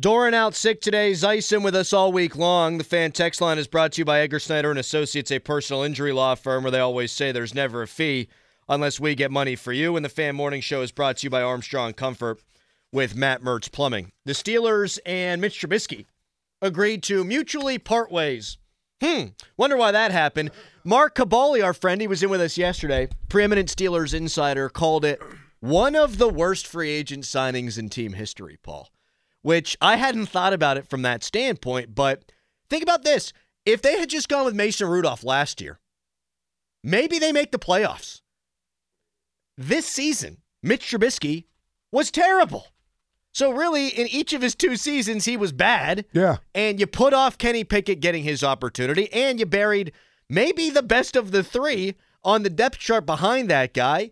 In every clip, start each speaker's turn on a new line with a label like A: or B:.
A: Doran out sick today. Zeisen with us all week long. The fan text line is brought to you by Edgar Snyder and Associates, a personal injury law firm where they always say there's never a fee unless we get money for you. And the fan morning show is brought to you by Armstrong Comfort with Matt Mertz Plumbing. The Steelers and Mitch Trubisky agreed to mutually part ways. Hmm. Wonder why that happened. Mark Kaboly, our friend, he was in with us yesterday. Preeminent Steelers insider called it one of the worst free agent signings in team history, Paul which I hadn't thought about it from that standpoint. But think about this if they had just gone with Mason Rudolph last year, maybe they make the playoffs. This season, Mitch Trubisky was terrible. So, really, in each of his two seasons, he was bad.
B: Yeah.
A: And you put off Kenny Pickett getting his opportunity, and you buried maybe the best of the three on the depth chart behind that guy.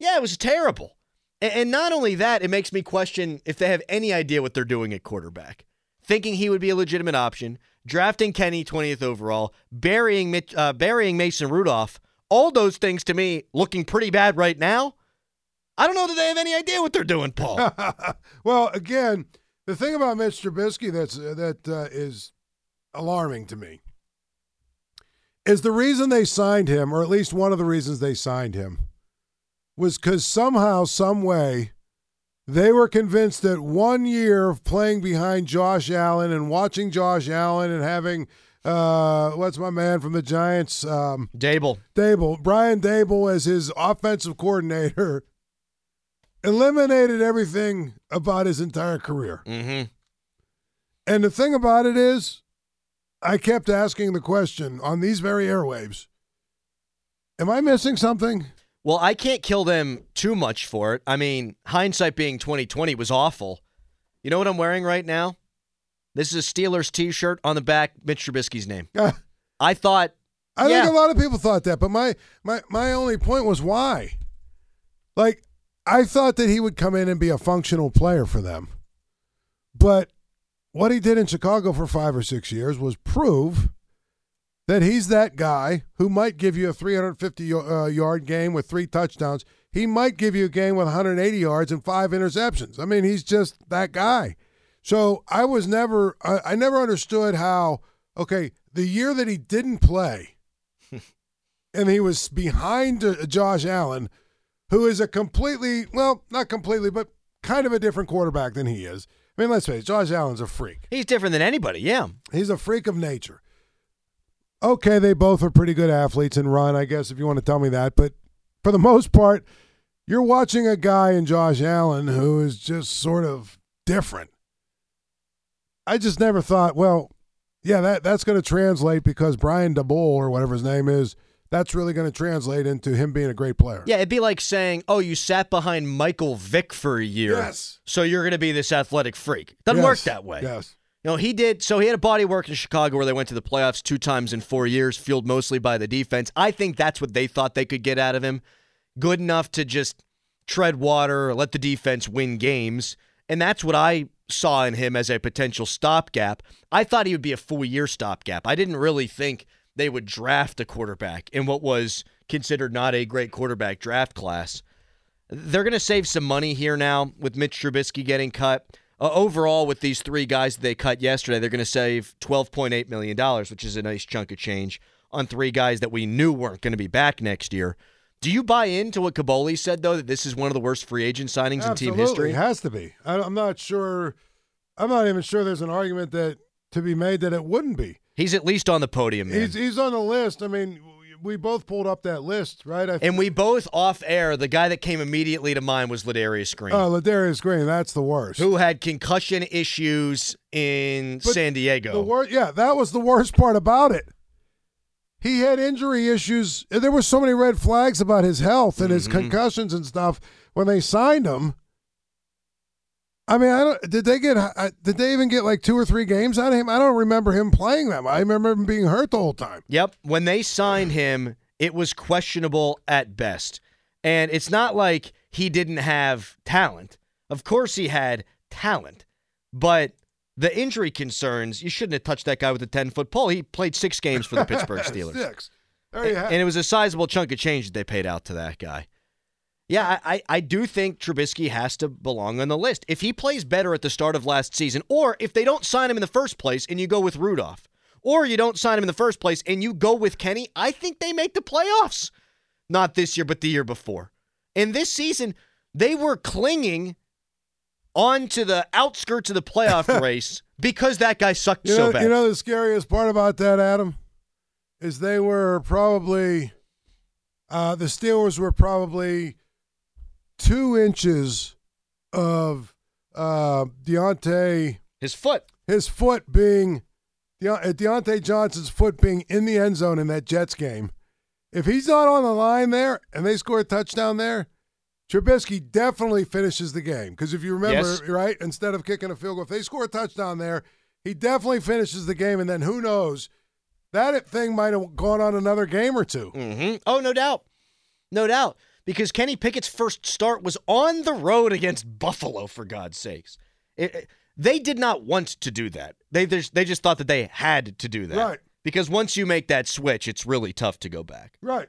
A: Yeah, it was terrible. And not only that, it makes me question if they have any idea what they're doing at quarterback. Thinking he would be a legitimate option, drafting Kenny 20th overall, burying Mitch, uh, burying Mason Rudolph. All those things to me looking pretty bad right now. I don't know that they have any idea what they're doing, Paul.
B: well, again, the thing about Mitch Trubisky that's uh, that uh, is alarming to me is the reason they signed him, or at least one of the reasons they signed him, was because somehow, some way, they were convinced that one year of playing behind Josh Allen and watching Josh Allen and having uh, what's my man from the Giants? Um,
A: Daboll.
B: Daboll. Brian Daboll as his offensive coordinator eliminated everything about his entire career.
A: Mm-hmm.
B: And the thing about it is, I kept asking the question on these very airwaves Am I missing something?
A: Well, I can't kill them too much for it. I mean, hindsight being 2020 was awful. You know what I'm wearing right now? This is a Steelers t-shirt on the back, Mitch Trubisky's name.
B: Uh,
A: I thought
B: I
A: yeah.
B: think a lot of people thought that, but my my my only point was why? Like I thought that he would come in and be a functional player for them. But what he did in Chicago for 5 or 6 years was prove that he's that guy who might give you a 350 uh, yard game with three touchdowns. He might give you a game with 180 yards and five interceptions. I mean, he's just that guy. So I was never, I, I never understood how, okay, the year that he didn't play and he was behind uh, Josh Allen, who is a completely, well, not completely, but kind of a different quarterback than he is. I mean, let's face it, Josh Allen's a freak.
A: He's different than anybody, yeah.
B: He's a freak of nature okay, they both are pretty good athletes and run, I guess, if you want to tell me that. But for the most part, you're watching a guy in Josh Allen who is just sort of different. I just never thought, well, yeah, that that's going to translate because Brian Daboll or whatever his name is, that's really going to translate into him being a great player.
A: Yeah, it'd be like saying, "Oh, you sat behind Michael Vick for a year,
B: yes.
A: so you're going to be this athletic freak." Doesn't
B: yes.
A: work that way.
B: Yes.
A: You know, he did. So he had a body work in Chicago where they went to the playoffs two times in four years, fueled mostly by the defense. I think that's what they thought they could get out of him. Good enough to just tread water, let the defense win games. And that's what I saw in him as a potential stopgap. I thought he would be a full year stopgap. I didn't really think they would draft a quarterback in what was considered not a great quarterback draft class. They're going to save some money here now with Mitch Trubisky getting cut. Uh, overall, with these three guys that they cut yesterday, they're going to save $12.8 million, which is a nice chunk of change on three guys that we knew weren't going to be back next year. Do you buy into what Kaboly said, though, that this is one of the worst free agent signings
B: Absolutely.
A: in team history?
B: It has to be. I, I'm not sure. I'm not even sure there's an argument that to be made that it wouldn't be.
A: He's at least on the podium, man.
B: He's, he's on the list. I mean, we both pulled up that list, right? I
A: and we both off air. The guy that came immediately to mind was Ladarius Green.
B: Oh, Ladarius Green, that's the worst.
A: Who had concussion issues in
B: But
A: San Diego?
B: The wor- yeah, that was the worst part about it. He had injury issues. There were so many red flags about his health and his
A: Mhm.
B: concussions and stuff when they signed him. I mean, I don't. Did they get? Did they even get like two or three games out of him? I don't remember him playing them. I remember him being hurt the whole time.
A: Yep. When they signed him, it was questionable at best. And it's not like he didn't have talent. Of course he had talent. But the injury concerns, you shouldn't have touched that guy with a 10 foot pole. He played six games for the Pittsburgh Steelers.
B: Six. There you have.
A: And it was a sizable chunk of change that they paid out to that guy. Yeah, I, I do think Trubisky has to belong on the list. If he plays better at the start of last season, or if they don't sign him in the first place and you go with Rudolph, or you don't sign him in the first place and you go with Kenny, I think they make the playoffs. Not this year, but the year before. And this season, they were clinging onto the outskirts of the playoff race because that guy sucked
B: You
A: so
B: know,
A: bad.
B: you know the scariest part about that, Adam, is they were probably uh, the Steelers were probably two inches of uh, Diontae
A: His foot.
B: his foot being De- uh, Diontae Johnson's foot being in the end zone in that Jets game. If he's not on the line there and they score a touchdown there, Trubisky definitely finishes the game. Because if you remember,
A: Yes.
B: right, instead of kicking a field goal, if they score a touchdown there, he definitely finishes the game. And then who knows? That thing might have gone on another game or 2
A: mm-hmm. Oh, no doubt. No doubt. Because Kenny Pickett's first start was on the road against Buffalo, for God's sakes. It- it- they did not want to do that. They just, they just thought that they had to do that.
B: Right.
A: Because once you make that switch, it's really tough to go back.
B: Right.